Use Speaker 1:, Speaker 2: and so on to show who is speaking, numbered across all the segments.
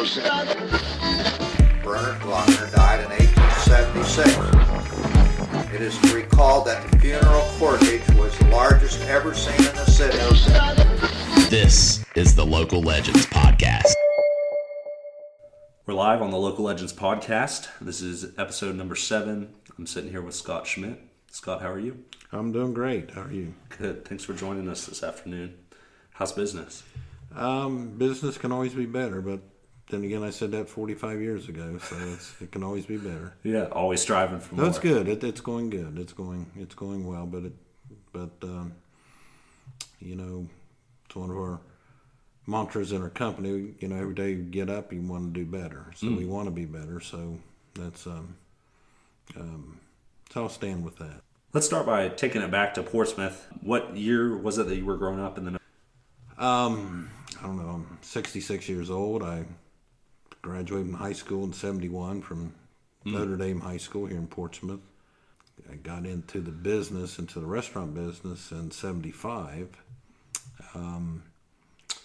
Speaker 1: Bernard Glockner died in 1876. It is recalled that the funeral cortege was the largest ever seen in the city.
Speaker 2: This is the Local Legends Podcast.
Speaker 3: We're live on the Local Legends podcast. This is episode number seven. I'm sitting here with Scott Schmidt. Scott, how are you?
Speaker 4: I'm doing great. How are you?
Speaker 3: Good. Thanks for joining us this afternoon. How's business?
Speaker 4: Um, business can always be better, but then again, I said that 45 years ago, so it's, it can always be better.
Speaker 3: Yeah, always striving for
Speaker 4: No,
Speaker 3: more.
Speaker 4: it's good. It, it's going good. It's going it's going well, but it but um, you know, it's one of our mantras in our company. You know, every day you get up, you want to do better. So we want to be better. So that's um, um, so I'll stand with that.
Speaker 3: Let's start by taking it back to Portsmouth. What year was it that you were growing up in the?
Speaker 4: Um, I don't know. I'm 66 years old. I graduated from high school in 71 from Notre Dame High School here in Portsmouth. I got into the business, into the restaurant business in 75.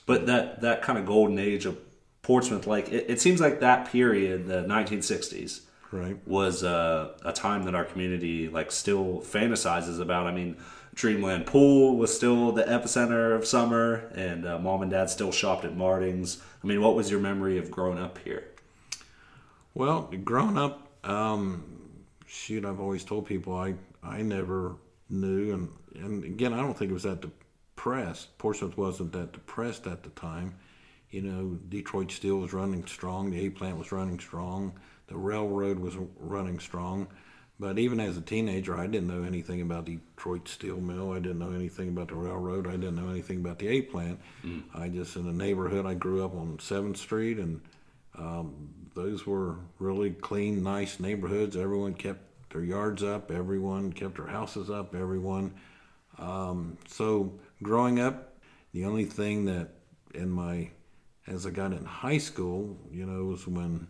Speaker 3: But that that kind of golden age of Portsmouth, like it, it seems like that period, the 1960s,
Speaker 4: Right.
Speaker 3: was uh, a time that our community like still fantasizes about. I mean, Dreamland Pool was still the epicenter of summer, and uh, mom and dad still shopped at Marting's. I mean, what was your memory of growing up here?
Speaker 4: Well, growing up, um, shoot, I've always told people I, I never knew, and, and again, I don't think it was that depressed. Portsmouth wasn't that depressed at the time. You know, Detroit Steel was running strong, the A plant was running strong, the railroad was running strong. But even as a teenager, I didn't know anything about Detroit Steel Mill. I didn't know anything about the railroad. I didn't know anything about the A plant. I just, in the neighborhood, I grew up on 7th Street, and um, those were really clean, nice neighborhoods. Everyone kept their yards up. Everyone kept their houses up. Everyone. Um, so growing up, the only thing that in my as I got in high school, you know, was when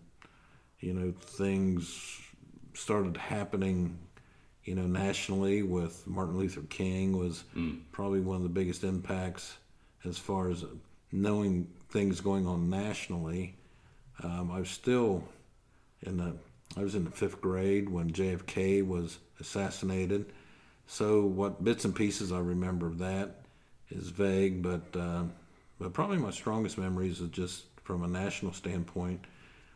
Speaker 4: you know things started happening. You know, nationally with Martin Luther King was probably one of the biggest impacts as far as knowing things going on nationally. Um, I was still in the I was in the fifth grade when JFK was assassinated. So what bits and pieces I remember of that is vague, but uh, but probably my strongest memories is just from a national standpoint.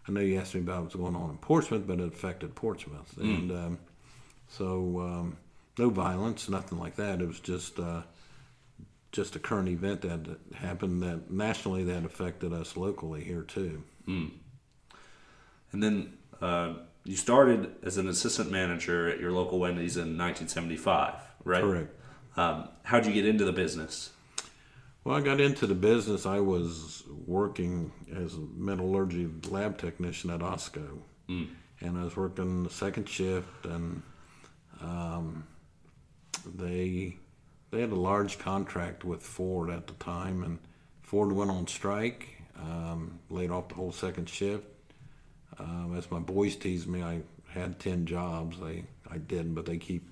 Speaker 4: I know you asked me about what's going on in Portsmouth, but it affected Portsmouth, and um, so um, no violence, nothing like that. It was just uh, just a current event that happened that nationally that affected us locally here too.
Speaker 3: And then uh, you started as an assistant manager at your local Wendy's in 1975, right?
Speaker 4: Correct.
Speaker 3: Um, how'd you get into the business?
Speaker 4: Well, I got into the business. I was working as a metallurgy lab technician at Osco, and I was working the second shift, and um, they they had a large contract with Ford at the time, and Ford went on strike, um, laid off the whole second shift. Um, as my boys tease me, I had ten jobs. I I didn't, but they keep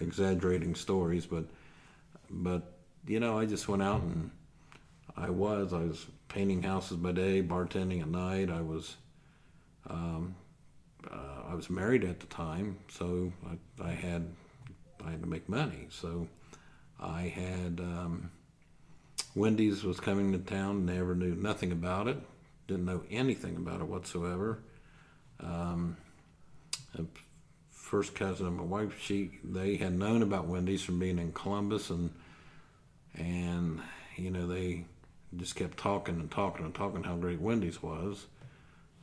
Speaker 4: exaggerating stories. But but you know, I just went out and I was I was painting houses by day, bartending at night. I was um, uh, I was married at the time, so I, I had I had to make money. So I had um, Wendy's was coming to town. Never knew nothing about it. Didn't know anything about it whatsoever. Um, first cousin of my wife, she they had known about Wendy's from being in Columbus, and and you know they just kept talking and talking and talking how great Wendy's was.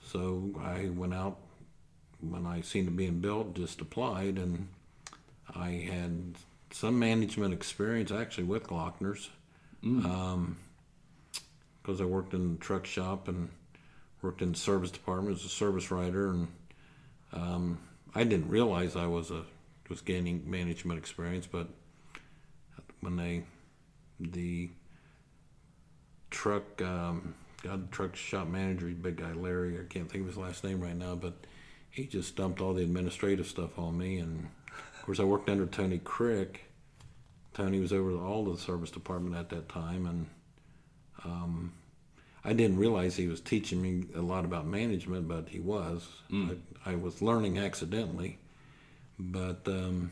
Speaker 4: So I went out when I seen it being built, just applied, and I had some management experience actually with Glockner's, because I worked in the truck shop and worked in the service department as a service writer, and um, I didn't realize I was a was gaining management experience, but when they the truck um, the truck shop manager, big guy Larry, I can't think of his last name right now, but he just dumped all the administrative stuff on me, and of course I worked under Tony Crick. Tony was over all the service department at that time, and um, I didn't realize he was teaching me a lot about management, but he was. I, I was learning accidentally, but um,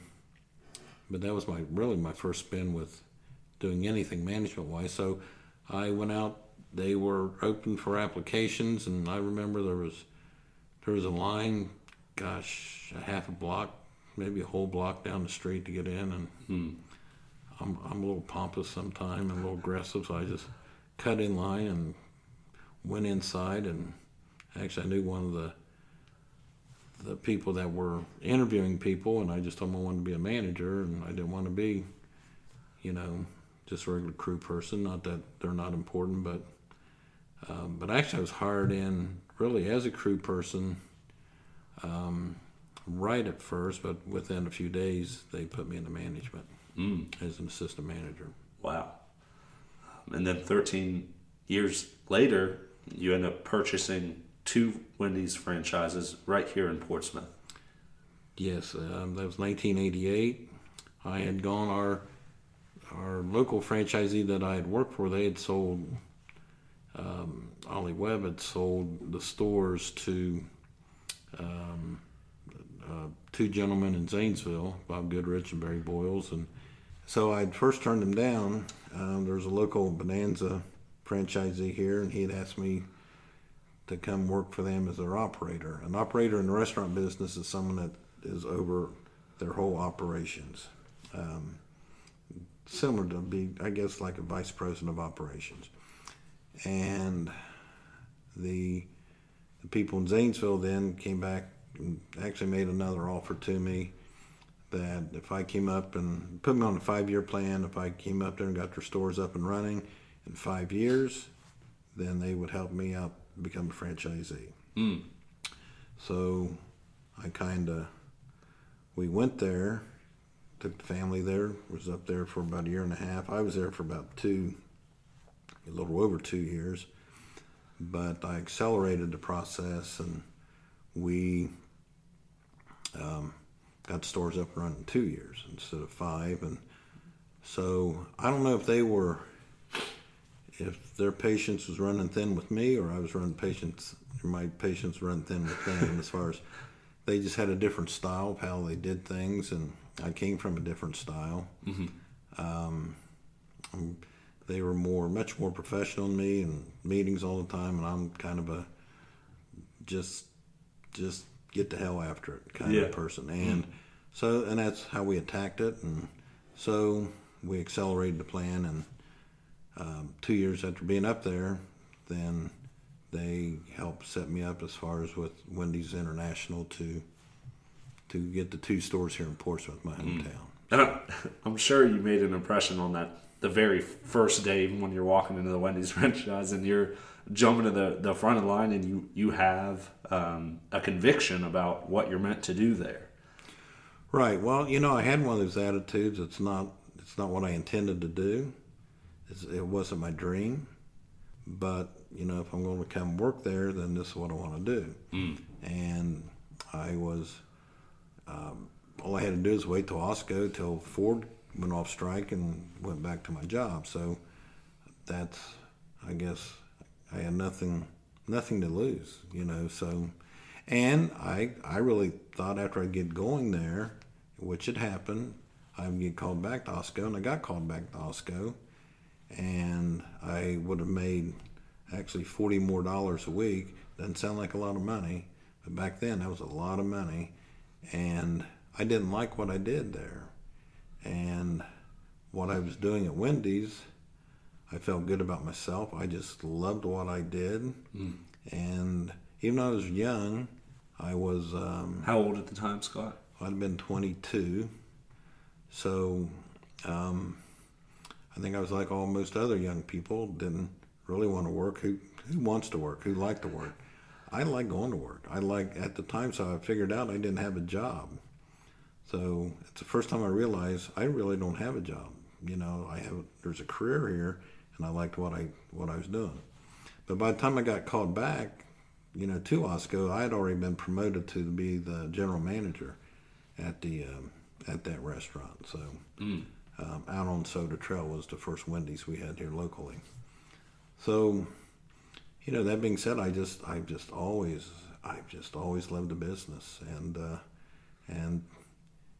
Speaker 4: but that was my really my first spin with doing anything management wise. So I went out. They were open for applications, and I remember there was there was a line, gosh, a half a block, maybe a whole block down the street to get in, and hmm. I'm I'm a little pompous sometimes and a little aggressive, so I just cut in line and went inside, and actually I knew one of the the people that were interviewing people, and I just told them I wanted to be a manager, and I didn't want to be, you know, just a regular crew person. Not that they're not important, but um, but actually I was hired in really as a crew person. Um, right at first, but within a few days they put me into management as an assistant manager.
Speaker 3: Wow. And then 13 years later, you end up purchasing two Wendy's franchises right here in Portsmouth.
Speaker 4: Yes, um, that was 1988. I had gone our our local franchisee that I had worked for. They had sold um, Ollie Webb had sold the stores to um, uh, two gentlemen in Zanesville, Bob Goodrich and Barry Boyles, and so I'd first turned them down. Um, there was a local Bonanza franchisee here, and he had asked me to come work for them as their operator. An operator in the restaurant business is someone that is over their whole operations. Um, similar to be, I guess, like a vice president of operations. And the the people in Zanesville then came back and actually made another offer to me that if I came up and put me on a five year plan, if I came up there and got their stores up and running in five years, then they would help me out become a franchisee. Hmm. So I kind of, we went there, took the family there, was up there for about a year and a half. I was there for about two, a little over two years, but I accelerated the process and we um, got stores up and running two years instead of five. And so I don't know if they were, if their patience was running thin with me or I was running patience, my patience running thin with them as far as they just had a different style of how they did things. And I came from a different style. Um, um, they were more, much more professional than me and meetings all the time. And I'm kind of a just, just get the hell after it kind
Speaker 3: Yeah.
Speaker 4: of person. And so, and that's how we attacked it. And so we accelerated the plan. And um, two years after being up there, then they helped set me up as far as with Wendy's International to to get the two stores here in Portsmouth, my hometown.
Speaker 3: And I'm, sure you made an impression on that the very first day, even when you're walking into the Wendy's franchise and you're jumping to the, the front of the line and you, you have um, a conviction about what you're meant to do there.
Speaker 4: Right. Well, you know, I had one of those attitudes. It's not. It's not what I intended to do. It's, it wasn't my dream. But you know, if I'm going to come work there, then this is what I want to do. And I was. Um, all I had to do is wait till Osco till Ford went off strike and went back to my job. So that's. I guess I had nothing. Nothing to lose. You know. So. And I, I really thought after I'd get going there, which had happened, I would get called back to Osco, and I got called back to Osco, and I would have made actually forty more dollars a week. Doesn't sound like a lot of money, but back then that was a lot of money, and I didn't like what I did there, and what I was doing at Wendy's. I felt good about myself. I just loved what I did, and even though I was young, I was um,
Speaker 3: How old at the time, Scott?
Speaker 4: I'd been 22. So um, I think I was like all most other young people, didn't really want to work. Who, who wants to work? Who like to work? I like going to work. I like, at the time, so I figured out I didn't have a job. So it's the first time I realized I really don't have a job. You know, I have, there's a career here and I liked what I, what I was doing. But by the time I got called back, you know, to Osco, I had already been promoted to be the general manager at the um, at that restaurant. So um, out on Scioto Trail was the first Wendy's we had here locally. So you know, that being said, I just, I've just always, I've just always loved the business, and uh, and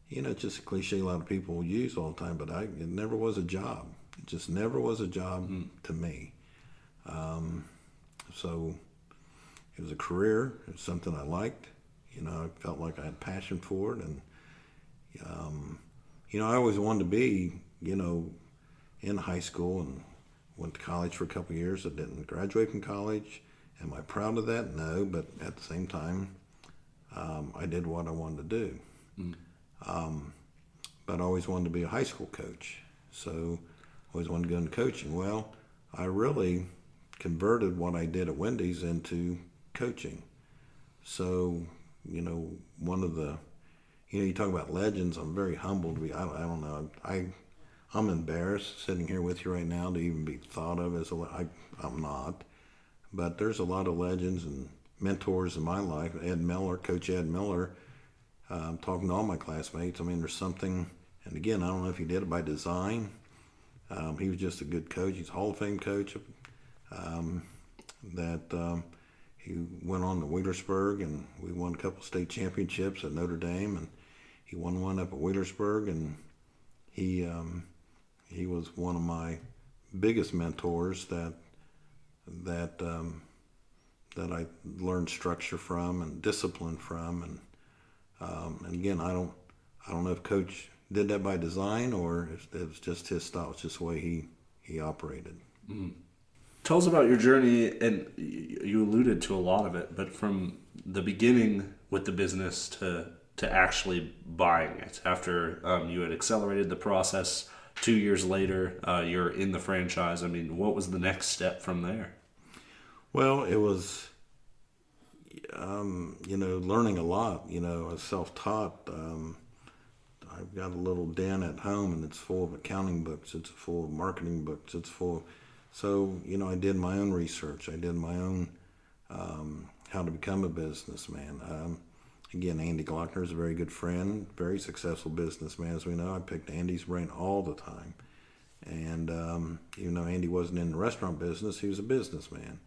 Speaker 4: you know, it's just a cliche a lot of people use all the time, but I, it never was a job. It just never was a job to me. Um, so it was a career. It was something I liked. You know, I felt like I had passion for it, and um, you know, I always wanted to be, you know, in high school and went to college for a couple of years. I didn't graduate from college. Am I proud of that? No, but at the same time, um, I did what I wanted to do. Um, but I always wanted to be a high school coach. So always wanted to go into coaching. Well, I really converted what I did at Wendy's into coaching. So, you know, one of the, you know, you talk about legends. I'm very humbled to be. I I don't know. I, I'm embarrassed sitting here with you right now to even be thought of as a. I'm not, but there's a lot of legends and mentors in my life. Ed Miller, Coach Ed Miller, um, talking to all my classmates. I mean, there's something, and again, I don't know if he did it by design. Um, he was just a good coach. He's a Hall of Fame coach. Um, that um, he went on to Wheelersburg, and we won a couple state championships at Notre Dame, and he won one up at Wheelersburg, and he um, he was one of my biggest mentors that that um, that I learned structure from and discipline from, and um, and again, I don't I don't know if Coach did that by design or if it was just his style. It's just the way he he operated.
Speaker 3: Tell us about your journey, and you alluded to a lot of it, but from the beginning with the business to to actually buying it. After um, you had accelerated the process, two years later, uh, you're in the franchise. I mean, what was the next step from there?
Speaker 4: Well, it was, um, you know, learning a lot. You know, I was self-taught. Um, I've got a little den at home, and it's full of accounting books. It's full of marketing books. It's full. Of, so, you know, I did my own research. I did my own um, how to become a businessman. Again, Andy Glockner is a very good friend, very successful businessman, as we know. I picked Andy's brain all the time. And um, even though Andy wasn't in the restaurant business, he was a businessman,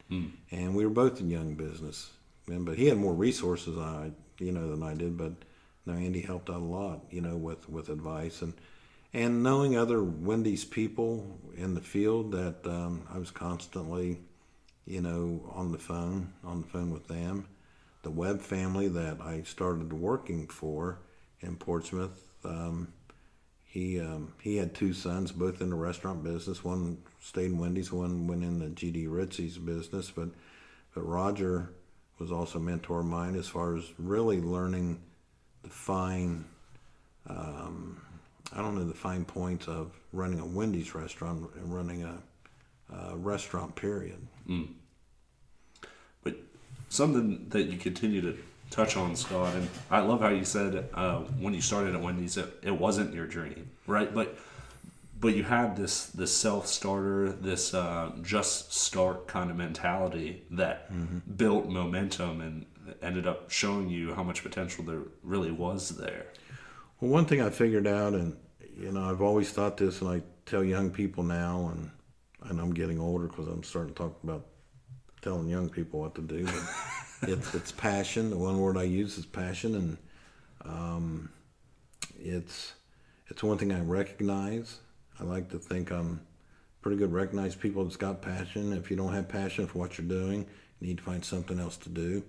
Speaker 4: and we were both in young business. And, but he had more resources than I, you know, than I did. But no, Andy helped out a lot, you know, with with advice and and knowing other Wendy's people in the field that um, I was constantly, you know, on the phone, on the phone with them. The Webb family that I started working for in Portsmouth. Um, he um, he had two sons, both in the restaurant business. One stayed in Wendy's, one went in the GD Ritzy's business. But but Roger was also a mentor of mine as far as really learning the fine. Um, I don't know the fine points of running a Wendy's restaurant and running a, a restaurant. Period.
Speaker 3: But something that you continue to touch on, Scott, and I love how you said uh, when you started at Wendy's, it, it wasn't your journey, right? But but you had this this self starter, this uh, just start kind of mentality that built momentum and ended up showing you how much potential there really was there.
Speaker 4: Well, one thing I figured out, and you know, I've always thought this, and I tell young people now, and and I'm getting older because I'm starting to talk about telling young people what to do. But it's it's passion. The one word I use is passion, and um, it's it's one thing I recognize. I like to think I'm pretty good. Recognize people that's got passion. If you don't have passion for what you're doing, you need to find something else to do.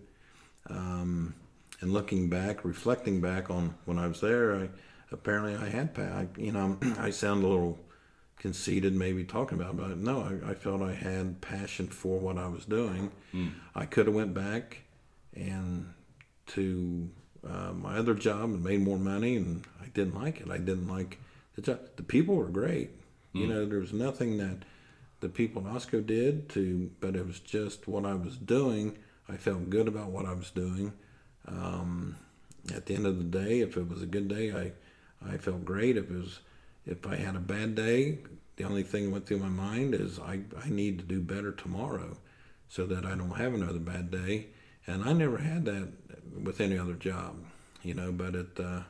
Speaker 4: Um, and looking back, reflecting back on when I was there, I apparently I had I, you know I sound a little conceited maybe talking about, but no, I, I felt I had passion for what I was doing. I could have went back and to uh, my other job and made more money, and I didn't like it. I didn't like the job. The people were great. You know, there was nothing that the people in Osco did to, but it was just what I was doing. I felt good about what I was doing. Um, at the end of the day, if it was a good day, I, I felt great. If it was, if I had a bad day, the only thing that went through my mind is I, I need to do better tomorrow, so that I don't have another bad day. And I never had that with any other job, you know. But it, uh,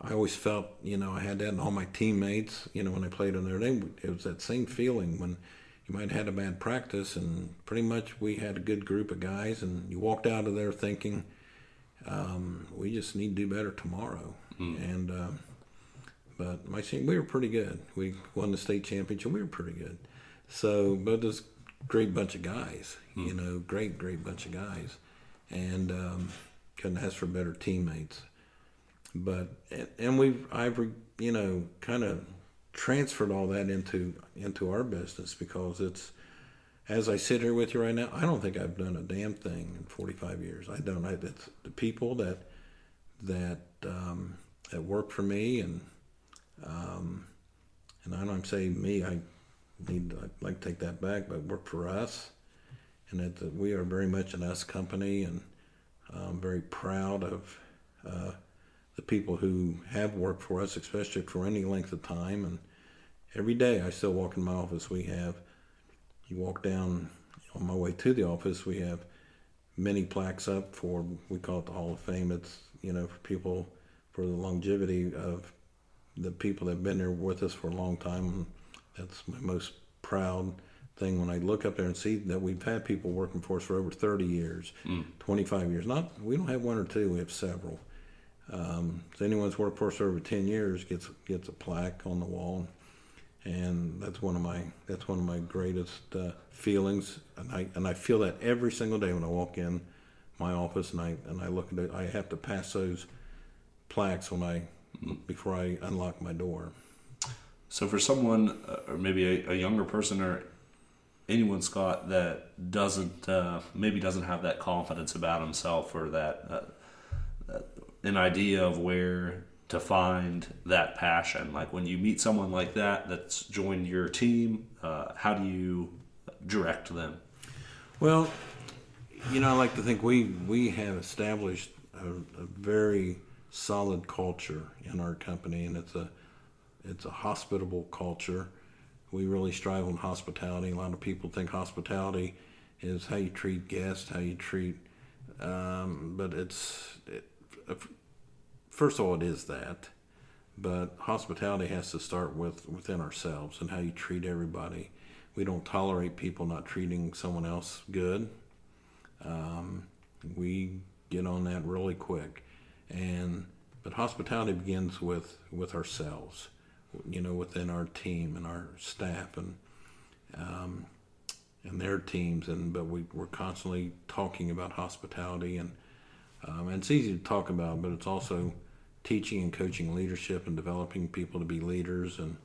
Speaker 4: I always felt, you know, I had that, and all my teammates, you know, when I played on there, they, it was that same feeling when you might have had a bad practice, and pretty much we had a good group of guys, and you walked out of there thinking, um, we just need to do better tomorrow. And um, but my team, we were pretty good. We won the state championship. We were pretty good. So, but a great bunch of guys. You know, great, great bunch of guys, and um, couldn't ask for better teammates. But and- and we've I've you know kind of transferred all that into into our business because it's as I sit here with you right now, I don't think I've done a damn thing in 45 years. I don't. I, it's the people that that um, that work for me, and um, and I don't say me. I need. I'd like to take that back, but work for us, and that, we are very much an us company, and I'm very proud of uh, the people who have worked for us, especially for any length of time. And every day, I still walk in my office. We have you walk down on my way to the office we have many plaques up for we call it the hall of fame it's you know for people for the longevity of the people that have been there with us for a long time that's my most proud thing. When i look up there and see that we've had people working for us for over 30 years 25 years not we don't have one or two we have several. Um, so anyone's worked for us over 10 years gets gets a plaque on the wall and that's one of my that's one of my greatest uh, feelings. And I and I feel that every single day when I walk in my office and I and I look at it I have to pass those plaques when I before I unlock my door
Speaker 3: So for someone, uh, or maybe a, a younger person, or anyone, Scott, that doesn't uh, maybe doesn't have that confidence about himself, or that, uh, that an idea of where to find that passion, like when you meet someone like that that's joined your team, uh, how do you direct them?
Speaker 4: Well, you know, I like to think we we have established a, a very solid culture in our company, and it's a it's a hospitable culture. We really strive on hospitality. A lot of people think hospitality is how you treat guests, how you treat, um, but it's it, first of all, it is that. But hospitality has to start with within ourselves and how you treat everybody. We don't tolerate people not treating someone else good. Um, we get on that really quick, and but hospitality begins with with ourselves, you know, within our team and our staff and um, and their teams, and but we we're constantly talking about hospitality and um, and it's easy to talk about, but it's also teaching and coaching leadership and developing people to be leaders and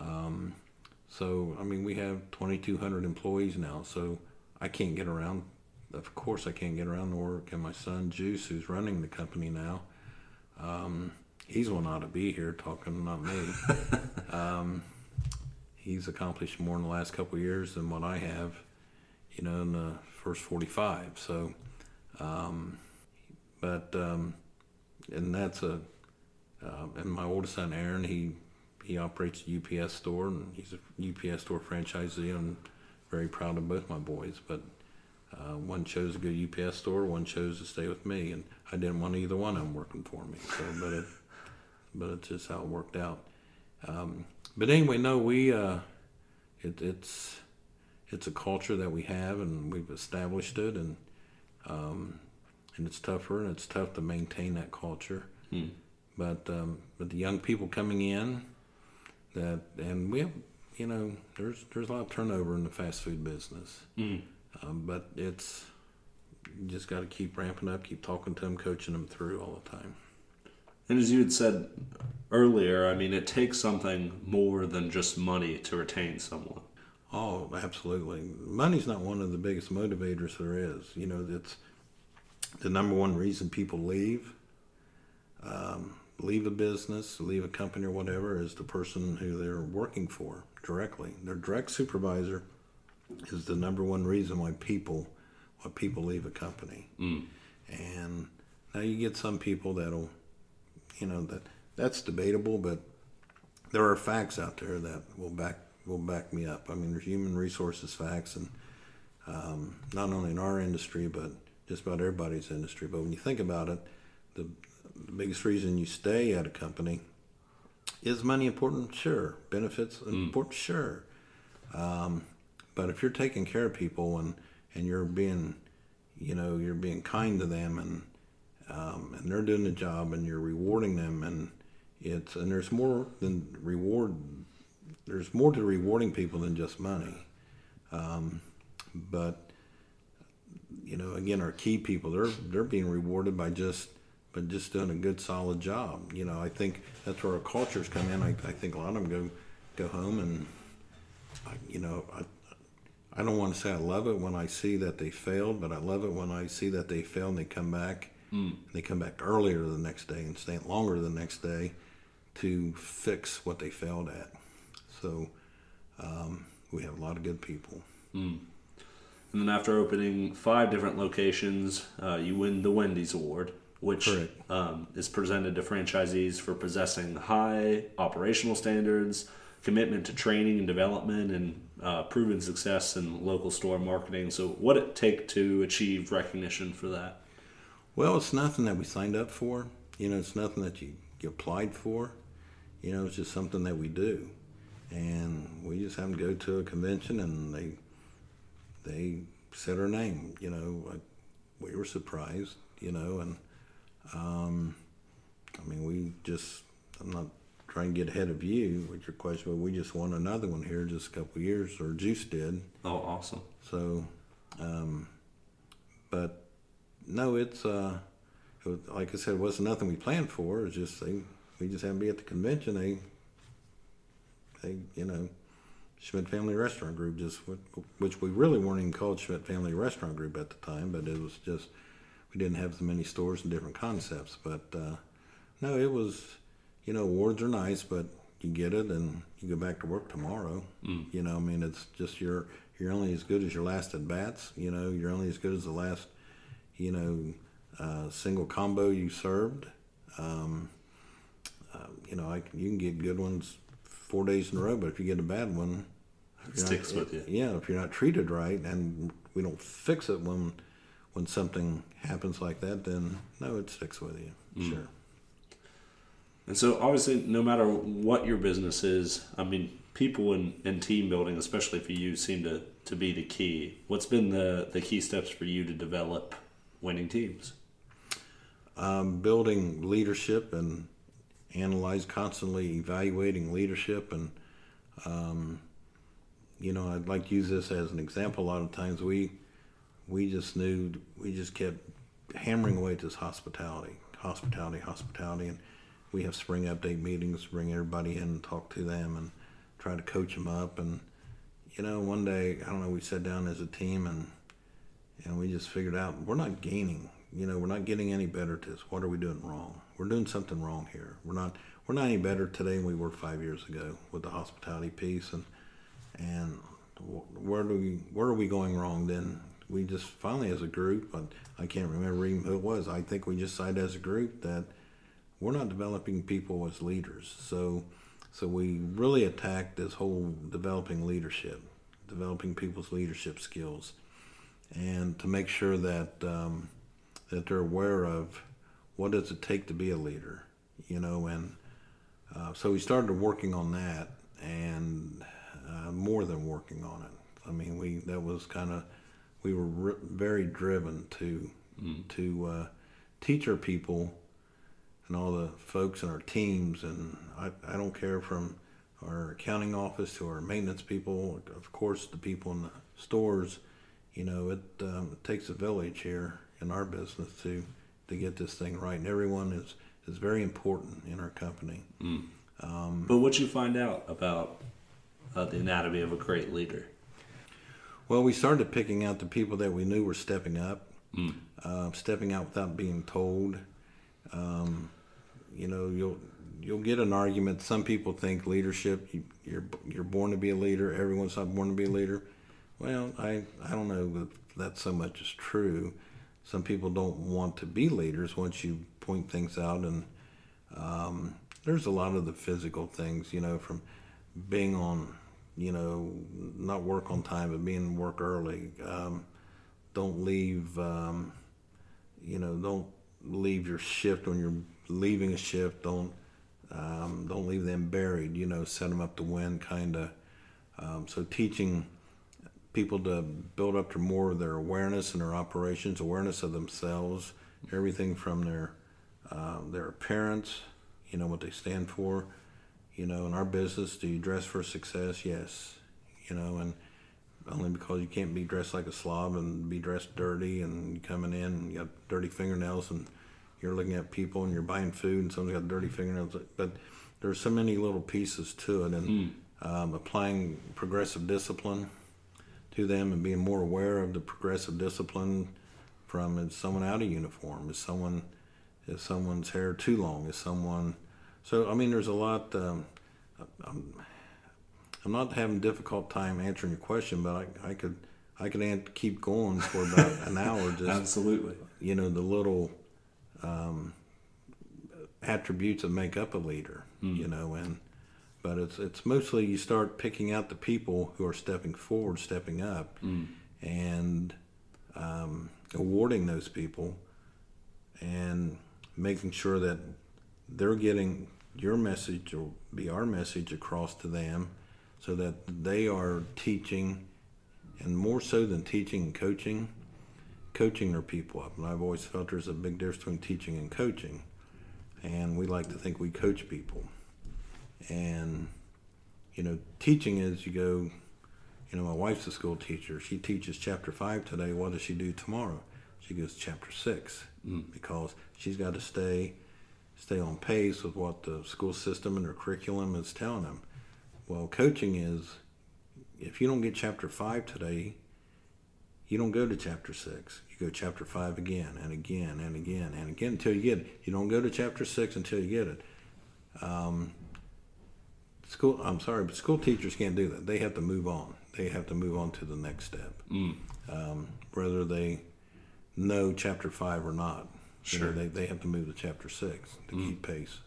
Speaker 4: um, so I mean we have 2,200 employees now, so I can't get around. Of course, I can't get around to work, and my son Juice, who's running the company now, um, he's one ought to be here talking, not me. um, he's accomplished more in the last couple of years than what I have, you know, in the first 45. So, um, but um, and that's a uh, and my oldest son Aaron, he he operates a UPS store, and he's a UPS store franchisee. I'm very proud of both my boys, but uh, one chose to go to UPS store, one chose to stay with me, and I didn't want either one of them working for me. So, but it, but it's just how it worked out. Um, but anyway, no, we uh, it, it's it's a culture that we have, and we've established it, and um, and it's tougher, and it's tough to maintain that culture. But um, but the young people coming in, that and we have, you know, there's there's a lot of turnover in the fast food business. Um, but it's you just got to keep ramping up, keep talking to them, coaching them through all the time.
Speaker 3: And as you had said earlier, I mean, it takes something more than just money to retain someone.
Speaker 4: Oh, absolutely. Money's not one of the biggest motivators there is. You know, it's the number one reason people leave. Um, leave a business, leave a company or whatever is the person who they're working for directly. Their direct supervisor is the number one reason why people why people leave a company. And now you get some people that'll, you know, that that's debatable, but there are facts out there that will back will back me up. I mean, there's human resources facts, and um, not only in our industry, but just about everybody's industry. But when you think about it, the, the biggest reason you stay at a company is money important. Sure, benefits important. Sure, um, but if you're taking care of people and and you're being, you know, you're being kind to them and um, and they're doing the job and you're rewarding them and it's and there's more than reward. There's more to rewarding people than just money. Um, but you know, again, our key people they're they're being rewarded by just but just doing a good solid job. You know, I think that's where our cultures come in. I, I think a lot of them go go home and I, you know I I don't want to say I love it when I see that they failed, but I love it when I see that they fail and they come back. Mm. They come back earlier the next day and stay longer the next day to fix what they failed at. So um, we have a lot of good people.
Speaker 3: Mm. And then after opening five different locations, uh, you win the Wendy's Award, which um, is presented to franchisees for possessing high operational standards, commitment to training and development, and uh, proven success in local store marketing. So, what it take to achieve recognition for that?
Speaker 4: Well, it's nothing that we signed up for. You know, it's nothing that you, applied for. You know, it's just something that we do, and we just have to go to a convention and they they said our name. You know, we were surprised. You know, and um, I mean, we just I'm not trying to get ahead of you with your question, but we just won another one here just a couple years, or Juice did.
Speaker 3: Oh, awesome!
Speaker 4: So, um, but no, it's uh, it was, like I said, it wasn't nothing we planned for. It's just they we just happened to be at the convention. They, they, you know, Schmidt Family Restaurant Group just, which we really weren't even called Schmidt Family Restaurant Group at the time, but it was just we didn't have as many stores and different concepts. But uh, no, it was, you know, awards are nice, but you get it and you go back to work tomorrow. Mm. You know, I mean, it's just you're you're only as good as your last at bats. You know, you're only as good as the last, you know, uh, single combo you served. Um, um, you know, I can, you can get good ones four days in a row, but if you get a bad one,
Speaker 3: it sticks
Speaker 4: not,
Speaker 3: with you.
Speaker 4: Yeah, if you're not treated right, and we don't fix it when when something happens like that, then no, it sticks with you. Mm. Sure.
Speaker 3: And so, obviously, no matter what your business is, I mean, people and, and team building, especially for you, seem to, to be the key. What's been the, the key steps for you to develop winning teams?
Speaker 4: Um, building leadership and analyze, constantly evaluating leadership. And, um, you know, I'd like to use this as an example. A lot of times we, we just knew, we just kept hammering away at this hospitality, hospitality, hospitality. And we have spring update meetings, bring everybody in and talk to them and try to coach them up. And, you know, one day, I don't know, we sat down as a team and, and we just figured out we're not gaining you know, we're not getting any better at this. What are we doing wrong? We're doing something wrong here. We're not we're not any better today than we were five years ago with the hospitality piece and and where do we where are we going wrong then? We just finally as a group, but I can't remember even who it was. I think we just decided as a group that we're not developing people as leaders. So so we really attacked this whole developing leadership, developing people's leadership skills, and to make sure that um, that they're aware of what does it take to be a leader, you know, and uh, so we started working on that and uh, more than working on it. I mean, we that was kind of we were re- very driven to mm. to uh, teach our people and all the folks in our teams, and I, I don't care from our accounting office to our maintenance people, of course, the people in the stores. You know, it, um, it takes a village here in our business to to get this thing right. And everyone is is very important in our company. Mm.
Speaker 3: Um, but what you find out about uh, the anatomy of a great leader?
Speaker 4: Well, we started picking out the people that we knew were stepping up, mm. uh, stepping out without being told. Um, you know, you'll you'll get an argument. Some people think leadership you, you're you're born to be a leader. Everyone's not born to be a leader. Well, I I don't know that that so much is true some people don't want to be leaders once you point things out and um, there's a lot of the physical things you know from being on you know not work on time but being work early um, don't leave um, you know don't leave your shift when you're leaving a shift don't um, don't leave them buried you know set them up to win kind of um, so teaching people to build up to more of their awareness and their operations, awareness of themselves, everything from their uh, their appearance, you know what they stand for. You know, in our business, do you dress for success? Yes. You know, and only because you can't be dressed like a slob and be dressed dirty and coming in and you got dirty fingernails and you're looking at people and you're buying food and someone's got dirty fingernails. But there's so many little pieces to it, and um, applying progressive discipline to them and being more aware of the progressive discipline from is someone out of uniform, is someone is someone's hair too long, is someone. So I mean, there's a lot. Um, I'm, I'm not having a difficult time answering your question, but I, I could I could keep going for about an hour. Just
Speaker 3: Absolutely.
Speaker 4: you know the little um, attributes that make up a leader. You know, and but it's it's mostly you start picking out the people who are stepping forward, stepping up, and um, awarding those people, and making sure that they're getting your message or be our message across to them, so that they are teaching, and more so than teaching and coaching, coaching their people up. And I've always felt there's a big difference between teaching and coaching. And we like to think we coach people. And, you know, teaching is you go, you know, my wife's a school teacher. She teaches chapter five today. What does she do tomorrow? She goes chapter six hmm. because she's got to stay stay on pace with what the school system and their curriculum is telling them. Well, coaching is if you don't get chapter five today, you don't go to chapter six. Go chapter five again and again and again and again until you get it. You don't go to chapter six until you get it. Um, school, I'm sorry, but school teachers can't do that. They have to move on. They have to move on to the next step, um, whether they know chapter five or not. You know,
Speaker 3: Sure.
Speaker 4: they, they have to move to chapter six to keep pace.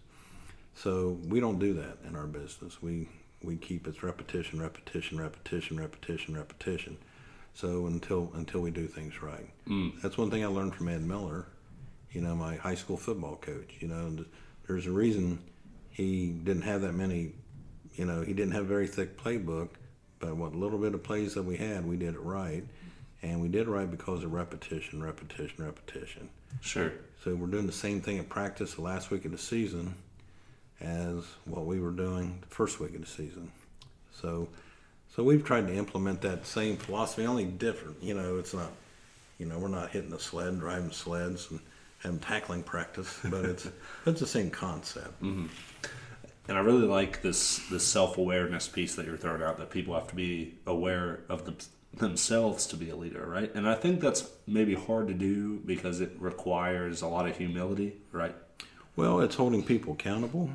Speaker 4: So we don't do that in our business. We we keep it's repetition, repetition, repetition, repetition, repetition. So until until we do things right. Mm. That's one thing I learned from Ed Miller, you know, my high school football coach. You know, there's a reason he didn't have that many. You know, he didn't have a very thick playbook, but what little bit of plays that we had, we did it right, and we did it right because of repetition, repetition, repetition.
Speaker 3: Sure.
Speaker 4: So we're doing the same thing in practice the last week of the season as what we were doing the first week of the season. So so we've tried to implement that same philosophy, only different. You know, it's not you know, we're not hitting the sled, and driving sleds and having tackling practice, but it's it's the same concept.
Speaker 3: And I really like this this self awareness piece that you're throwing out that people have to be aware of them, themselves to be a leader, right? And I think that's maybe hard to do because it requires a lot of humility, right?
Speaker 4: Well, it's holding people accountable.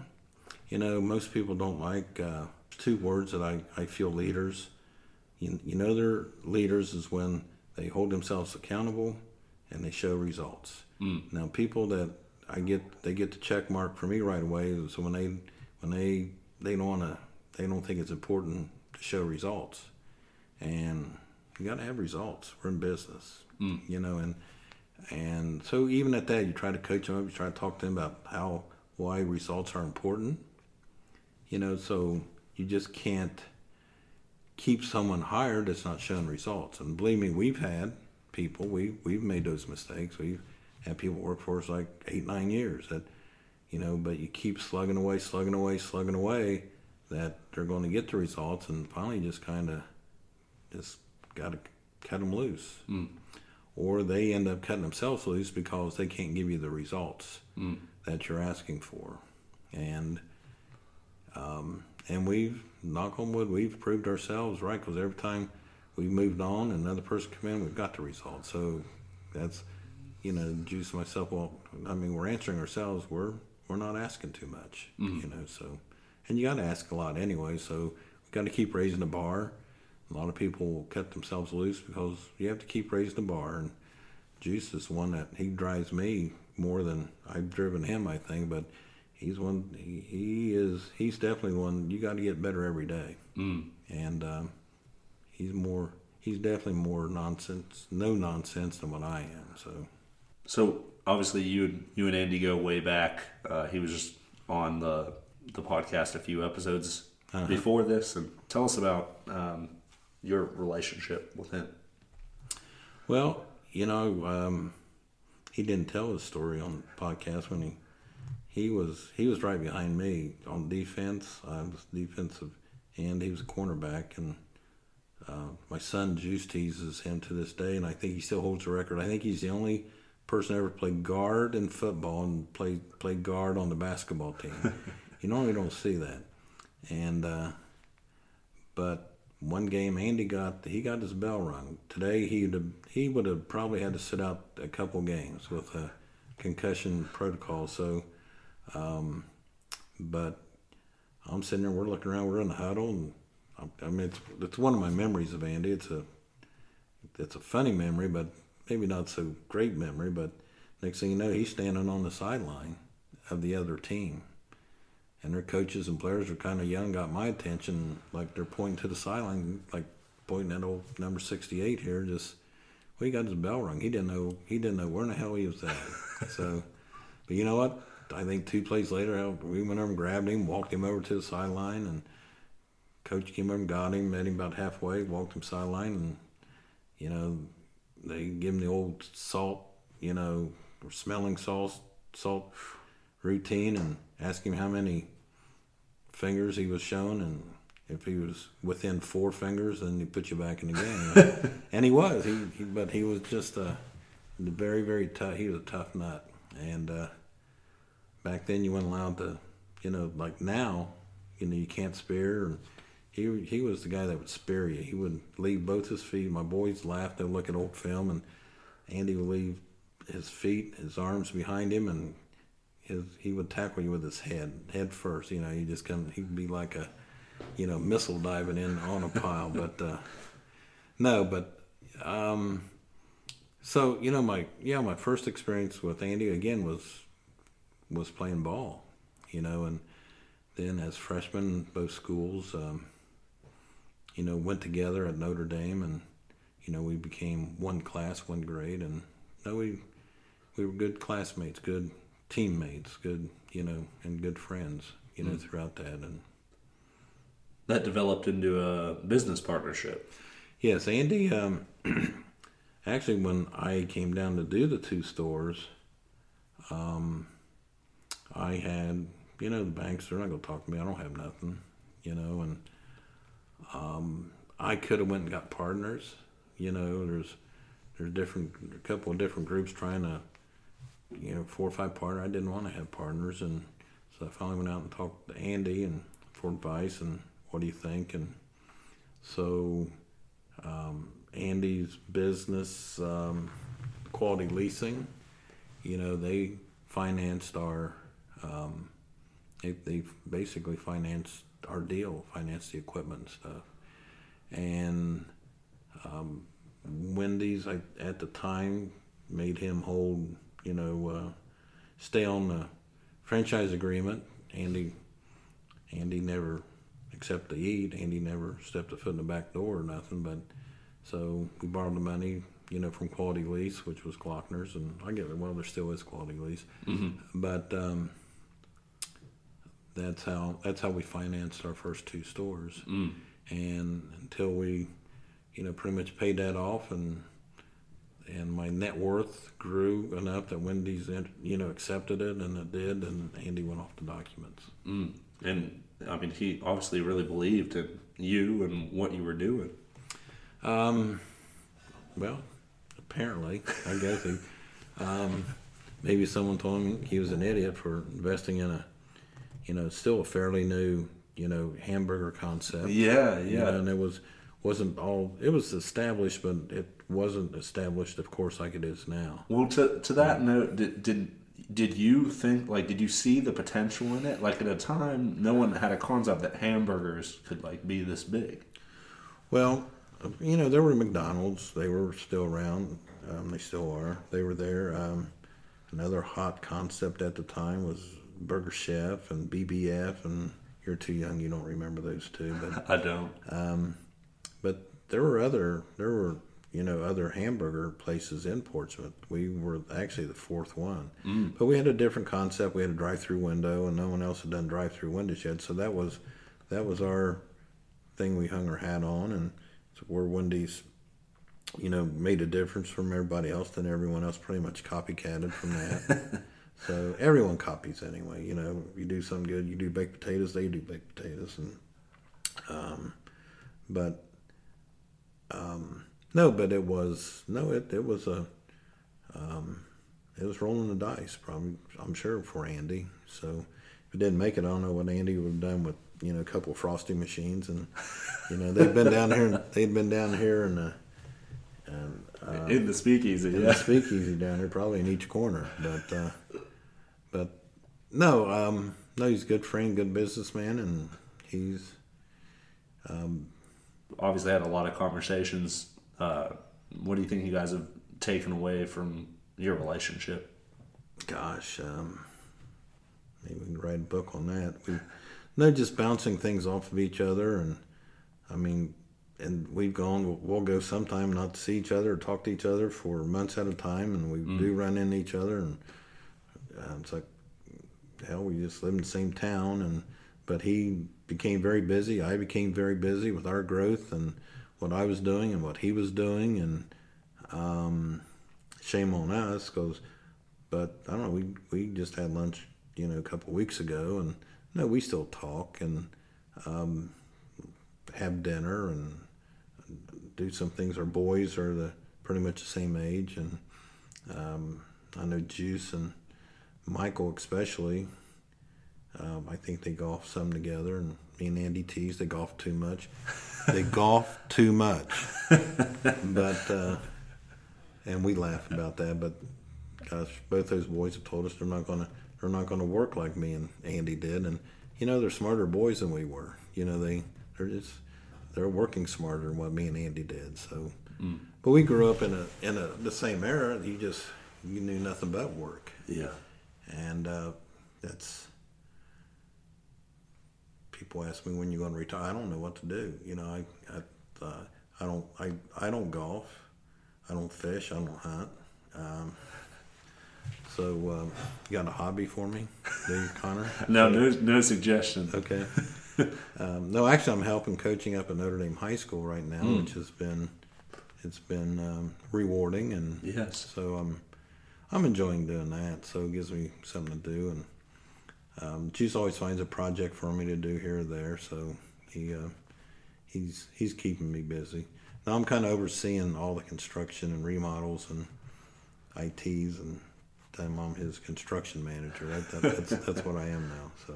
Speaker 4: You know, most people don't like uh, two words that I, I feel leaders. You, you know, they're leaders is when they hold themselves accountable and they show results. Hmm. Now, people that I get, they get the check mark for me right away. So when they, when they, they don't want to, they don't think it's important to show results. And you got to have results. We're in business, hmm. you know, and and so even at that, you try to coach them up. You try to talk to them about how why results are important. You know, so you just can't keep someone hired that's not showing results. And believe me, we've had people we we've made those mistakes. We've had people work for us like eight nine years that you know, but you keep slugging away, slugging away, slugging away. That they're going to get the results, and finally, just kind of just got to cut them loose or they end up cutting themselves loose because they can't give you the results that you're asking for. And um, and we've knock on wood, we've proved ourselves right because every time we've moved on and another person come in, we've got the result. So that's you know, Juice myself. Well, I mean, we're answering ourselves. We're we're not asking too much, mm-hmm. you know. So and you got to ask a lot anyway. So we got to keep raising the bar. A lot of people will cut themselves loose because you have to keep raising the bar. And Juice is one that he drives me more than I've driven him, I think. But he's one. He, he is. He's definitely one. You got to get better every day. Mm. And um, he's more. He's definitely more nonsense, no nonsense than what I am. So
Speaker 3: So obviously, you and you and Andy go way back. Uh, he was just on the the podcast a few episodes before this, and tell us about um, your relationship with him?
Speaker 4: Well, you know, um, he didn't tell his story on the podcast when he he was he was right behind me on defense. I was defensive end. He was a cornerback, and uh, my son Juice teases him to this day, and I think he still holds the record. I think he's the only person ever played guard in football and played played guard on the basketball team. you normally don't see that, and uh, but one game Andy got he got his bell rung. Today he would he would have probably had to sit out a couple games with a concussion protocol. So, um, but I'm sitting there, we're looking around, we're in the huddle, and I, I mean it's it's one of my memories of Andy. It's a it's a funny memory, but maybe not so great memory. But next thing you know, he's standing on the sideline of the other team and their coaches and players are kind of young. Got my attention, like they're pointing to the sideline, like pointing at old number sixty-eight here. Just well, he got his bell rung. He didn't know. He didn't know where in the hell he was at. so, but you know what? I think two plays later, we went over and grabbed him, walked him over to the sideline, and coach came over and got him, met him about halfway, walked him sideline, and you know they give him the old salt, you know, smelling salt, salt routine, and ask him how many fingers he was shown, and if he was within four fingers, then he put you back in the game. and he was. He, he, but he was just a very very tough. He was a tough nut, and uh, back then you weren't allowed to, you know, like now, you know, you can't spare. And he he was the guy that would spare you. He would leave both his feet. My boys laughed. They look at old film, and Andy would leave his feet, his arms behind him, and his he would tackle you with his head, head first. You know, he just come. He'd be like a, you know, missile diving in on a pile. but uh, no, but um, so you know, my yeah, my first experience with Andy again was was playing ball. You know, and then as freshmen, both schools, um, you know, went together at Notre Dame, and you know, we became one class, one grade, and no, we we were good classmates, good teammates, good, you know, and good friends, you know, mm. throughout that. And
Speaker 3: that developed into a business partnership.
Speaker 4: Yes, Andy. Um, actually, when I came down to do the two stores, um, I had, you know, the banks, they're not going to talk to me. I don't have nothing, you know, and um, I could have went and got partners. You know, there's there's different a couple of different groups trying to you know, four or five partners. I didn't want to have partners, and so I finally went out and talked to Andy and for advice and what do you think? And so um, Andy's business, um, Quality Leasing, you know, they financed our, um, they, they basically financed our deal, financed the equipment and stuff. And um, Wendy's, I, at the time, made him hold you know, uh, stay on the franchise agreement. Andy, Andy never, except to eat, Andy never stepped a foot in the back door or nothing. But so we borrowed the money, you know, from Quality Lease, which was Glockner's, and I get it. Well, there still is Quality Lease, mm-hmm. but um, that's how that's how we financed our first two stores. Mm. And until we, you know, pretty much paid that off and and my net worth grew enough that Wendy's, you know, accepted it, and it did, and Andy went off the documents.
Speaker 3: Mm. And I mean, he obviously really believed in you and what you were doing.
Speaker 4: Um, well, apparently, I guess he. Um, maybe someone told him he was an idiot for investing in a, you know, still a fairly new, you know, hamburger concept.
Speaker 3: Yeah, yeah.
Speaker 4: You know, and it was wasn't all it was established, but it wasn't established, of course, like it is now.
Speaker 3: Well, to to that yeah. note, did, did did you think like did you see the potential in it? Like at a time, no one had a concept that hamburgers could like be this big.
Speaker 4: Well, you know, there were McDonald's. They were still around. Um, they still are. They were there. Um, another hot concept at the time was Burger Chef and BBF, and you're too young. You don't remember those two, but
Speaker 3: I don't.
Speaker 4: Um, but there were other there were you know other hamburger places in Portsmouth. We were actually the fourth one, mm. but we had a different concept. We had a drive-through window, and no one else had done drive-through windows yet. So that was that was our thing we hung our hat on, and so where Wendy's, you know, made a difference from everybody else. Then everyone else pretty much copycatted from that. so everyone copies anyway. You know, you do something good, you do baked potatoes, they do baked potatoes, and um, but um, no, but it was no, it it was a um, it was rolling the dice, probably I'm sure for Andy. So if it didn't make it, I don't know what Andy would have done with you know a couple of frosty machines, and you know they've been down here, and they'd been down here, and. Uh, and uh,
Speaker 3: in the speakeasy,
Speaker 4: in
Speaker 3: yeah.
Speaker 4: the speakeasy down here, probably in each corner. But uh, but no, um, no, he's a good friend, good businessman, and he's
Speaker 3: Obviously, had a lot of conversations. Uh, what do you think you guys have taken away from your relationship?
Speaker 4: gosh, um, maybe we can write a book on that. We no just bouncing things off of each other, and I mean, and we've gone. We'll, we'll go sometime not to see each other or talk to each other for months at a time, and we do run into each other, and uh, it's like hell. We just live in the same town, and but he became very busy. I became very busy with our growth and what I was doing and what he was doing, and um, shame on us because but I don't know. We we just had lunch, you know, a couple weeks ago, and no, we still talk and um, have dinner and do some things. Our boys are the pretty much the same age, and um, I know Juice and Michael especially. Um, I think they golf some together, and me and Andy tease they golf too much. They golf too much, but uh, and we laugh about that. But gosh, both those boys have told us they're not gonna they're not gonna work like me and Andy did, and you know they're smarter boys than we were. You know they they're just they're working smarter than what me and Andy did. So, but we grew up in a in a the same era. You just you knew nothing but work,
Speaker 3: Yeah.
Speaker 4: And uh, that's people ask me when you're going to retire. I don't know what to do. You know, I I, uh, I don't I, I don't golf, I don't fish, I don't hunt. Um, so um, you got a hobby for me, do you, Connor?
Speaker 3: No, no, no suggestion.
Speaker 4: Okay. um, no, actually, I'm helping coaching up at Notre Dame High School right now, which has been it's been um, rewarding, and
Speaker 3: Yes.
Speaker 4: so I'm I'm enjoying doing that. So it gives me something to do, and um, Juice always finds a project for me to do here or there. So he uh, he's he's keeping me busy. Now I'm kind of overseeing all the construction and remodels and ITs, and I'm I'm his construction manager. That, that, that's that's what I am now. So.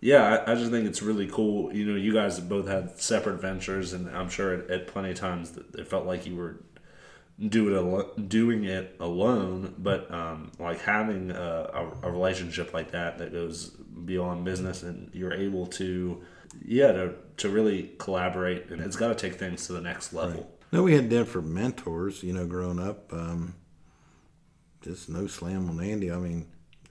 Speaker 3: Yeah, I, I just think it's really cool. You know, you guys have both had separate ventures, and I'm sure at, at plenty of times that it felt like you were do it alo- doing it alone. But um, like having a, a, a relationship like that that goes beyond business, and you're able to, yeah, to to really collaborate, and it's got to take things to the next level.
Speaker 4: No, we had different mentors, you know, growing up. Um, just no slam on Andy. I mean,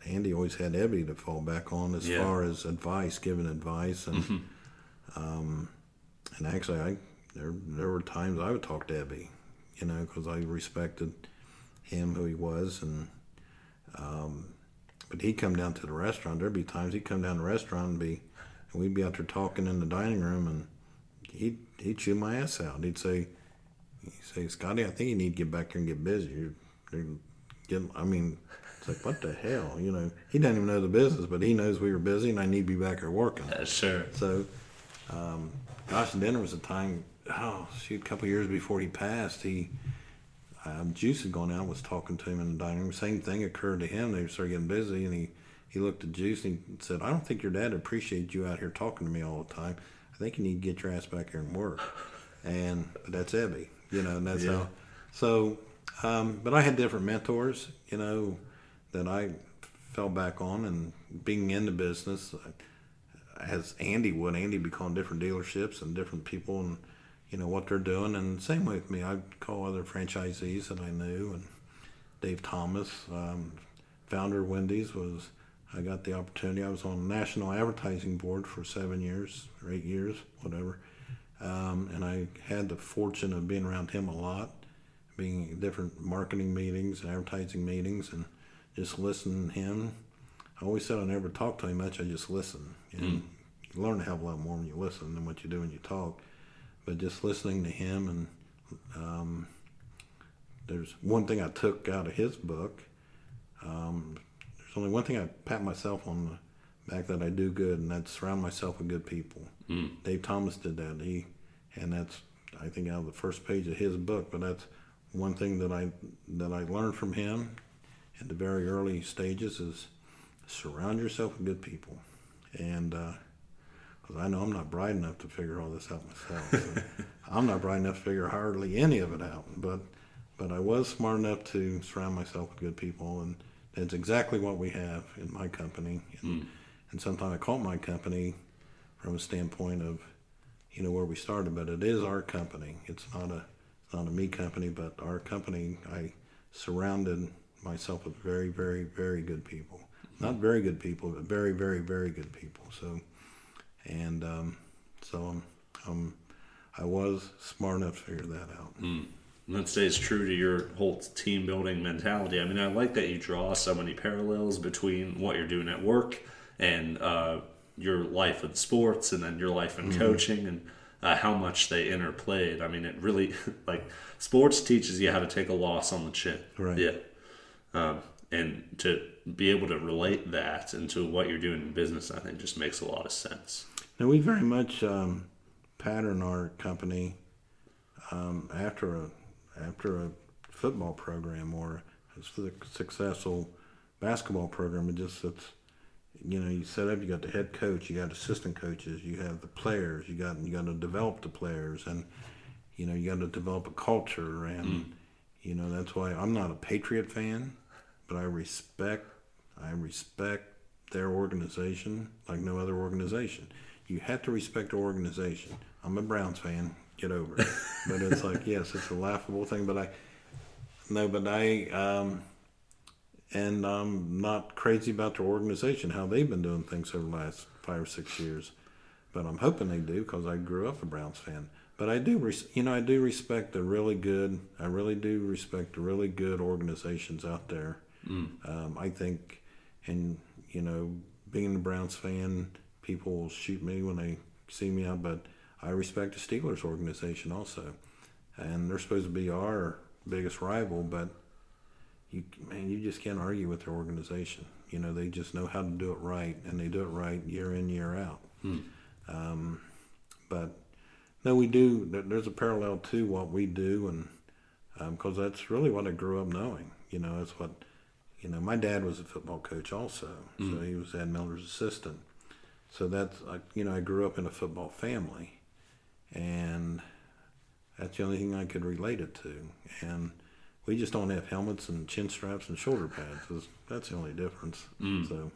Speaker 4: Andy always had Ebby to fall back on as
Speaker 3: Yeah.
Speaker 4: far as advice, giving advice, and um, and actually, I there there were times I would talk to Ebby, you know, because I respected him, who he was, and um, but he'd come down to the restaurant. There'd be times he'd come down to the restaurant and be, and we'd be out there talking in the dining room, and he'd he'd chew my ass out. He'd say, he'd say, Scotty, I think you need to get back there and get busy. You're, you're getting, I mean, it's like what the hell, you know? He doesn't even know the business, but he knows we were busy, and I need to be back there working.
Speaker 3: Uh, sure.
Speaker 4: So, um, gosh, then there was a time, oh, shoot, a couple years before he passed, he, um, Juice had gone out and was talking to him in the dining room. Same thing occurred to him. They started getting busy, and he, he looked at Juice and he said, I don't think your dad appreciates you out here talking to me all the time. I think you need to get your ass back here and work. And that's Ebby, you know, and that's
Speaker 3: Yeah.
Speaker 4: how. So, um, but I had different mentors, you know, that I fell back on, and being in the business, as Andy would. Andy be calling different dealerships and different people and you know what they're doing. And same with me, I'd call other franchisees that I knew. And Dave Thomas, um, founder of Wendy's, was I got the opportunity. I was on the national advertising board for seven years or eight years, whatever. Um, and I had the fortune of being around him a lot, being at different marketing meetings and advertising meetings, and just listening to him. I always said I never talked to him much. I just listen. And you learn a hell of a lot more when you listen than what you do when you talk. But just listening to him and um, there's one thing I took out of his book. Um, there's only one thing I pat myself on the back that I do good, and that's surround myself with good people. Mm. Dave Thomas did that. He, and that's I think out of the first page of his book. But that's one thing that I that I learned from him at the very early stages is surround yourself with good people, and. Uh, because I know I'm not bright enough to figure all this out myself. So I'm not bright enough to figure hardly any of it out. But but I was smart enough to surround myself with good people, and that's exactly what we have in my company. And, mm. and sometimes I call my company from a standpoint of, you know, where we started, but it is our company. It's not a it's not a me company, but our company. I surrounded myself with very, very, very good people. Not very good people, but very, very, very good people. So, and um, so I'm, I'm, I was smart enough to figure that out.
Speaker 3: Mm and that stays true to your whole team building mentality. I mean, I like that you draw so many parallels between what you're doing at work and uh, your life in sports, and then your life in mm-hmm. coaching, and uh, how much they interplayed. I mean, it really like sports teaches you how to take a loss on the chin.
Speaker 4: Right.
Speaker 3: Yeah. Um, and to be able to relate that into what you're doing in business, I think just makes a lot of sense.
Speaker 4: Now we very much um, pattern our company um, after a after a football program or a successful basketball program. It just it's you know you set up. You got the head coach, you got assistant coaches, you have the players. You got you got to develop the players, and you know you got to develop a culture. And mm. you know that's why I'm not a Patriot fan, but I respect I respect their organization like no other organization. You have to respect the organization. I'm a Browns fan get over it. but it's like, yes, it's a laughable thing. But I, no, but I, um, and I'm not crazy about their organization, how they've been doing things over the last five or six years. But I'm hoping they do because I grew up a Browns fan. But I do, res- you know, I do respect the really good. I really do respect the really good organizations out there. Mm. Um, I think, and you know, being a Browns fan, people will shoot me when they see me out, but I respect the Steelers organization also, and they're supposed to be our biggest rival, but you man, you just can't argue with their organization. You know, they just know how to do it right, and they do it right year in year out. Hmm. Um, but no, we do. There's a parallel to what we do, and because um, that's really what I grew up knowing. You know, it's what you know. My dad was a football coach also, so hmm. he was Ed Miller's assistant. So that's you know I grew up in a football family, and that's the only thing I could relate it to. And we just don't have helmets and chin straps and shoulder pads. That's the only difference. Mm. So,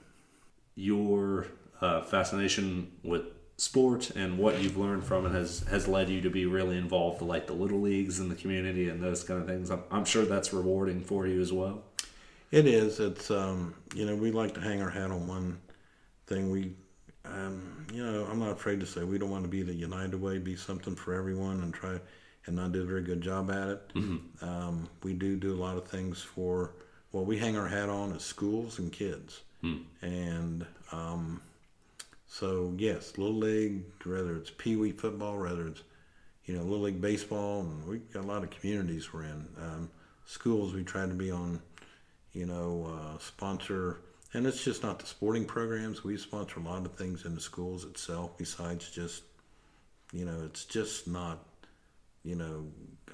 Speaker 3: your uh, fascination with sport and what you've learned from it has has led you to be really involved with like the little leagues and the community and those kind of things. I'm, I'm sure that's rewarding for you as well.
Speaker 4: It is. It's um, you know we like to hang our hat on one thing. We um, you know, I'm not afraid to say we don't want to be the United Way, be something for everyone, and try and not do a very good job at it. Mm-hmm. Um, we do do a lot of things for what we hang our hat on is schools and kids, mm. and um, so yes, little league, whether it's pee wee football, whether it's you know little league baseball, and we've got a lot of communities we're in. Um, schools, we try to be on, you know, uh, sponsor and it's just not the sporting programs. We sponsor a lot of things in the schools itself besides just, you know, it's just not, you know,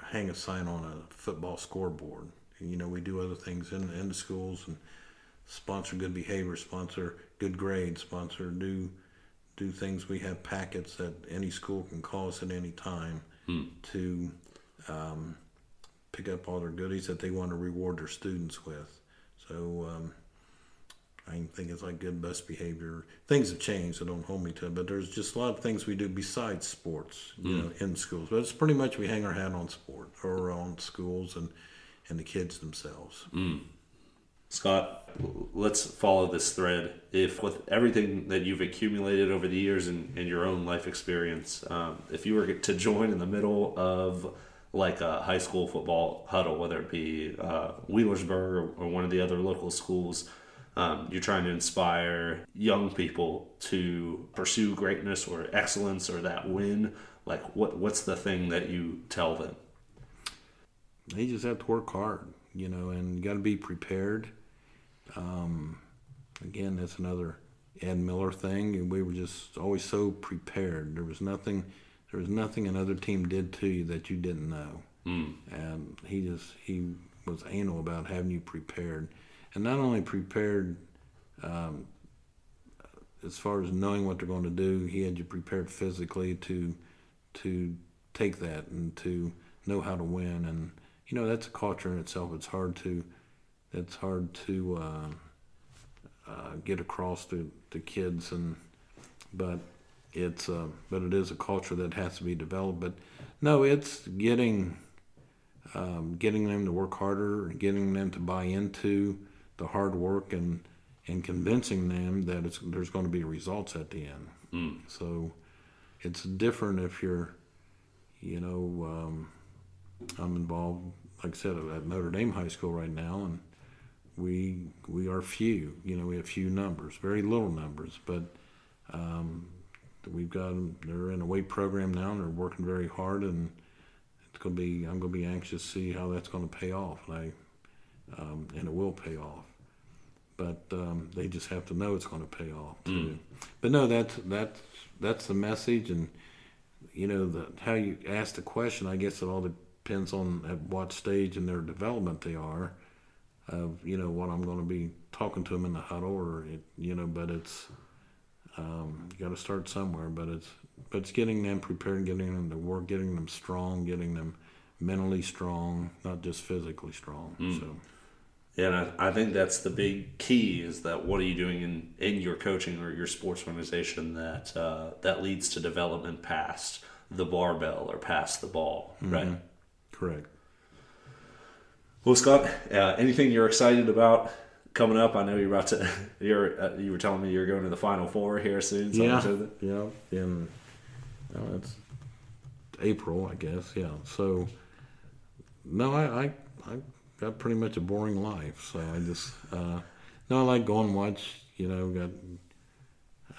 Speaker 4: hang a sign on a football scoreboard. You know, we do other things in, in the schools and sponsor good behavior, sponsor good grades, sponsor do do things. We have packets that any school can call us at any time hmm. to um, pick up all their goodies that they want to reward their students with. So um, I think it's like good bus behavior. Things have changed, so don't hold me to it. But there's just a lot of things we do besides sports, you mm. know, in schools. But it's pretty much we hang our hat on sport or on schools and and the kids themselves.
Speaker 3: Mm. Scott, let's follow this thread. If with everything that you've accumulated over the years in, in your own life experience, um, if you were to join in the middle of like a high school football huddle, whether it be uh, Wheelersburg or, or one of the other local schools um, you're trying to inspire young people to pursue greatness or excellence or that win. like what what's the thing that you tell them?
Speaker 4: They just have to work hard, you know, and you got to be prepared. Um, again, that's another Ed Miller thing. and We were just always so prepared. There was nothing, there was nothing another team did to you that you didn't know.
Speaker 3: Mm.
Speaker 4: And he just he was anal about having you prepared, and not only prepared. Um, as far as knowing what they're going to do, he had you prepared physically to to take that and to know how to win. And you know that's a culture in itself. It's hard to it's hard to uh, uh, get across to, to kids, and but it's uh, but it is a culture that has to be developed. But no, it's getting um, getting them to work harder, getting them to buy into the hard work, and and convincing them that it's, there's going to be results at the end.
Speaker 3: Mm.
Speaker 4: So it's different if you're, you know, um, I'm involved, like I said, at Notre Dame High School right now, and we we are few. You know, we have few numbers, very little numbers, but um, we've got them. They're in a weight program now, and they're working very hard, and it's going to be. I'm going to be anxious to see how that's going to pay off, and I um, and it will pay off. But um, they just have to know it's going to pay off too. But no, that's that's that's the message, and you know the how you ask the question. I guess it all depends on at what stage in their development they are of you know what I'm going to be talking to them in the huddle or it, you know but it's um, you got to start somewhere but it's but it's getting them prepared getting them to work getting them strong getting them mentally strong not just physically strong so
Speaker 3: Yeah, and I, I think that's the big key is that what are you doing in, in your coaching or your sports organization that uh, that leads to development past the barbell or past the ball, right?
Speaker 4: correct
Speaker 3: Well, Scott, uh, anything you're excited about coming up? I know you're about to. You're uh, you were telling me you're going to the Final Four here soon.
Speaker 4: yeah yeah in oh, it's April I guess yeah so no I, I I got pretty much a boring life so I just uh, no I like going and watch you know got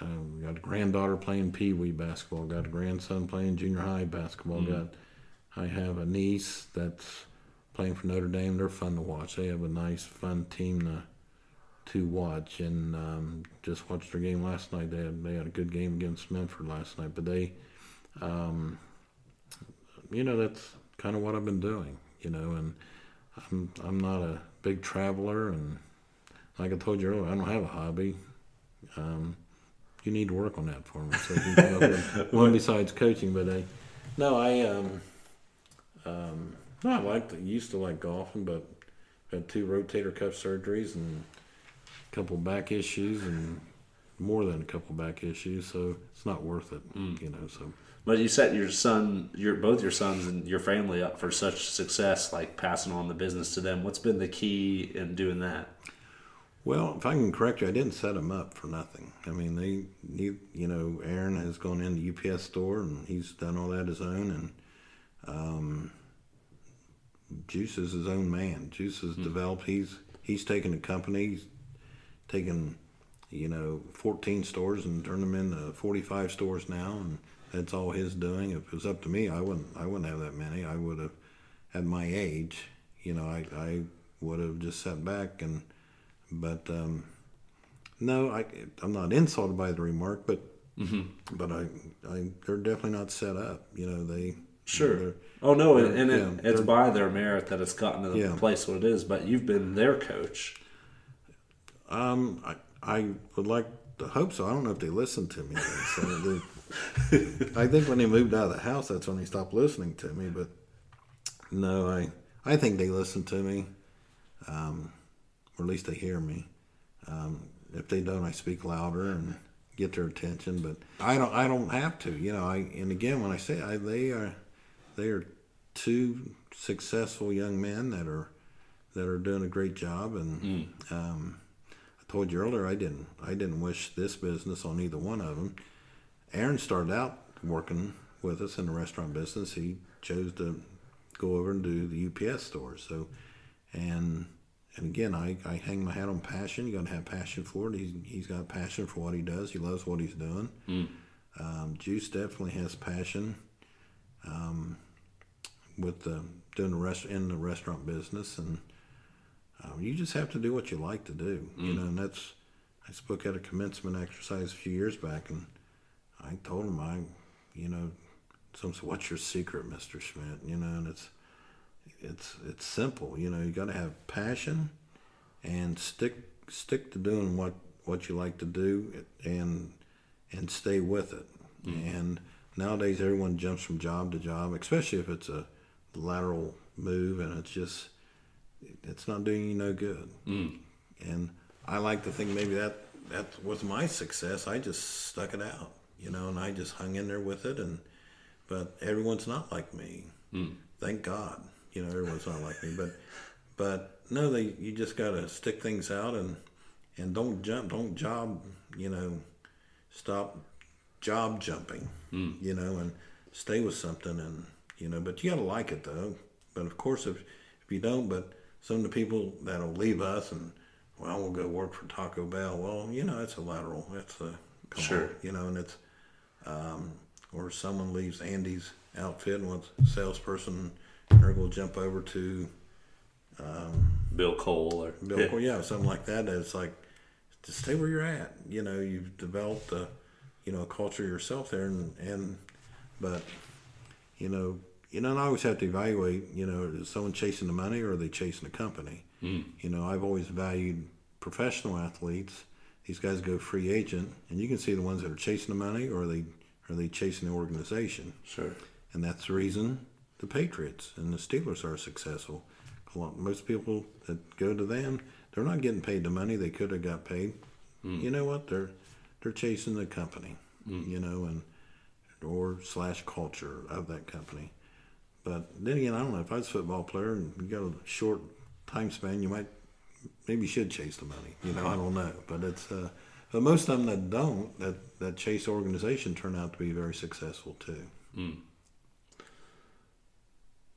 Speaker 4: um, got a granddaughter playing pee wee basketball got a grandson playing junior high basketball got I have a niece that's playing for Notre Dame they're fun to watch they have a nice fun team to to watch and um, just watched their game last night. They had they had a good game against Memphis last night, but they, um, you know, that's kind of what I've been doing, you know, and I'm I'm not a big traveler, and like I told you earlier, I don't have a hobby. Um, you need to work on that for me. So you one besides coaching, but I, no, I um, um, no, I liked used to like golfing, but had two rotator cuff surgeries and a couple back issues and more than a couple back issues, so it's not worth it, you know. So
Speaker 3: But you set your son, your both your sons and your family up for such success, like passing on the business to them. What's been the key in doing that?
Speaker 4: Well, if I can correct you, I didn't set them up for nothing. I mean, they, you, you know, Aaron has gone in the UPS store and he's done all that his own, and um, Juice is his own man. Juice has developed. He's he's taken the company, he's taken, you know, 14 stores and turned them into 45 stores now, and that's all his doing. If it was up to me, I wouldn't I wouldn't have that many. I would have, at my age, you know, I I would have just sat back and, but um, no, I I'm not insulted by the remark, but but I I they're definitely not set up. You know, they they're-
Speaker 3: Oh no, and, and
Speaker 4: Yeah,
Speaker 3: it, it's by their merit that it's gotten to the
Speaker 4: Yeah.
Speaker 3: place what it is. But you've been their coach.
Speaker 4: Um, I, I would like to hope so. I don't know if they listen to me. So I think when they moved out of the house, that's when they stopped listening to me. But no, I I think they listen to me, um, or at least they hear me. Um, if they don't, I speak louder and get their attention. But I don't I don't have to. You know, I and again when I say I, they are they are two successful young men that are that are doing a great job and. Um, I told you earlier I didn't I didn't wish this business on either one of them. Aaron started out working with us in the restaurant business. He chose to go over and do the UPS stores. So, and and again, I, I hang my hat on passion. You got to have passion for it. He's he's got passion for what he does. He loves what he's doing. Um, Juice definitely has passion. um, with the doing the rest in the restaurant business, and um, you just have to do what you like to do, you know. And that's I spoke at a commencement exercise a few years back, and I told him I, you know, some "What's your secret, Mister Schmidt?" You know, and it's it's it's simple. You know, you got to have passion and stick stick to doing what what you like to do and and stay with it. Mm-hmm. And nowadays, everyone jumps from job to job, especially if it's a lateral move and it's just it's not doing you no good. Mm. And I like to think maybe that that was my success. I just stuck it out, you know, and I just hung in there with it. And but everyone's not like me. Hmm. Thank God, you know, everyone's not like me. But but no, they you just got to stick things out and and don't jump, don't job, you know, stop job jumping, hmm. you know, and stay with something and you know. But you got to like it though. But of course, if if you don't, but some of the people that'll leave us and well, we'll go work for Taco Bell. Well, you know, it's a lateral. It's a come
Speaker 3: Sure.
Speaker 4: on, you know, and it's um, or someone leaves Andy's outfit and wants a salesperson, they're going to jump over to
Speaker 3: Bill Cole or
Speaker 4: Bill, Cor- yeah, something like that. It's like just stay where you're at. You know, you've developed a, you know, a culture yourself there, and and but, you know, you know, and I always have to evaluate. You know, is someone chasing the money or are they chasing the company? You know, I've always valued professional athletes. These guys go free agent, and you can see the ones that are chasing the money or are they are they chasing the organization.
Speaker 3: sure.
Speaker 4: And that's the reason the Patriots and the Steelers are successful. Most people that go to them, they're not getting paid the money they could have got paid. Hmm. You know what? They're they're chasing the company, hmm. you know, and or slash culture of that company. But then again, I don't know. If I was a football player and you got a short time span, you might maybe you should chase the money. You know, I don't know. But it's uh, but most of them that don't that that chase organization turn out to be very successful too.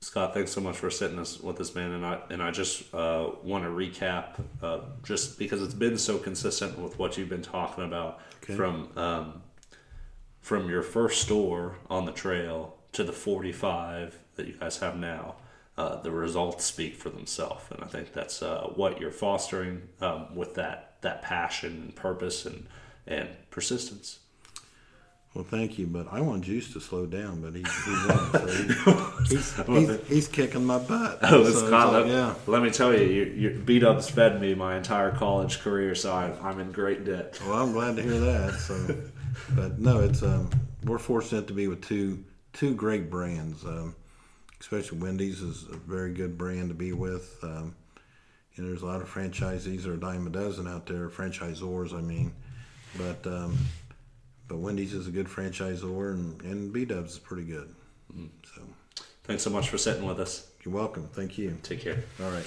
Speaker 3: Scott, thanks so much for sitting us with this man, and I and I just uh, want to recap, uh, just because it's been so consistent with what you've been talking about
Speaker 4: Okay.
Speaker 3: from um, from your first store on the trail to the forty five that you guys have now. Uh, the results speak for themselves, and I think that's uh, what you're fostering um, with that that passion and purpose and and persistence.
Speaker 4: Well, thank you, but I want Juice to slow down, but he, he won't. So he, he's, he's, he's kicking my butt.
Speaker 3: Oh, it's
Speaker 4: like,
Speaker 3: let,
Speaker 4: yeah.
Speaker 3: let me tell you, you, you beat ups fed me my entire college career, so I, I'm in great debt.
Speaker 4: Well, I'm glad to hear that. So, but no, it's um, we're fortunate to be with two two great brands. Um, especially Wendy's is a very good brand to be with. Um, you know, there's a lot of franchisees, or a dime a dozen out there, franchisors. I mean, but um, but Wendy's is a good franchisor, and and B Dubs is pretty good. So,
Speaker 3: Thanks so much for sitting with us.
Speaker 4: you're welcome. Thank you.
Speaker 3: Take care.
Speaker 4: All right.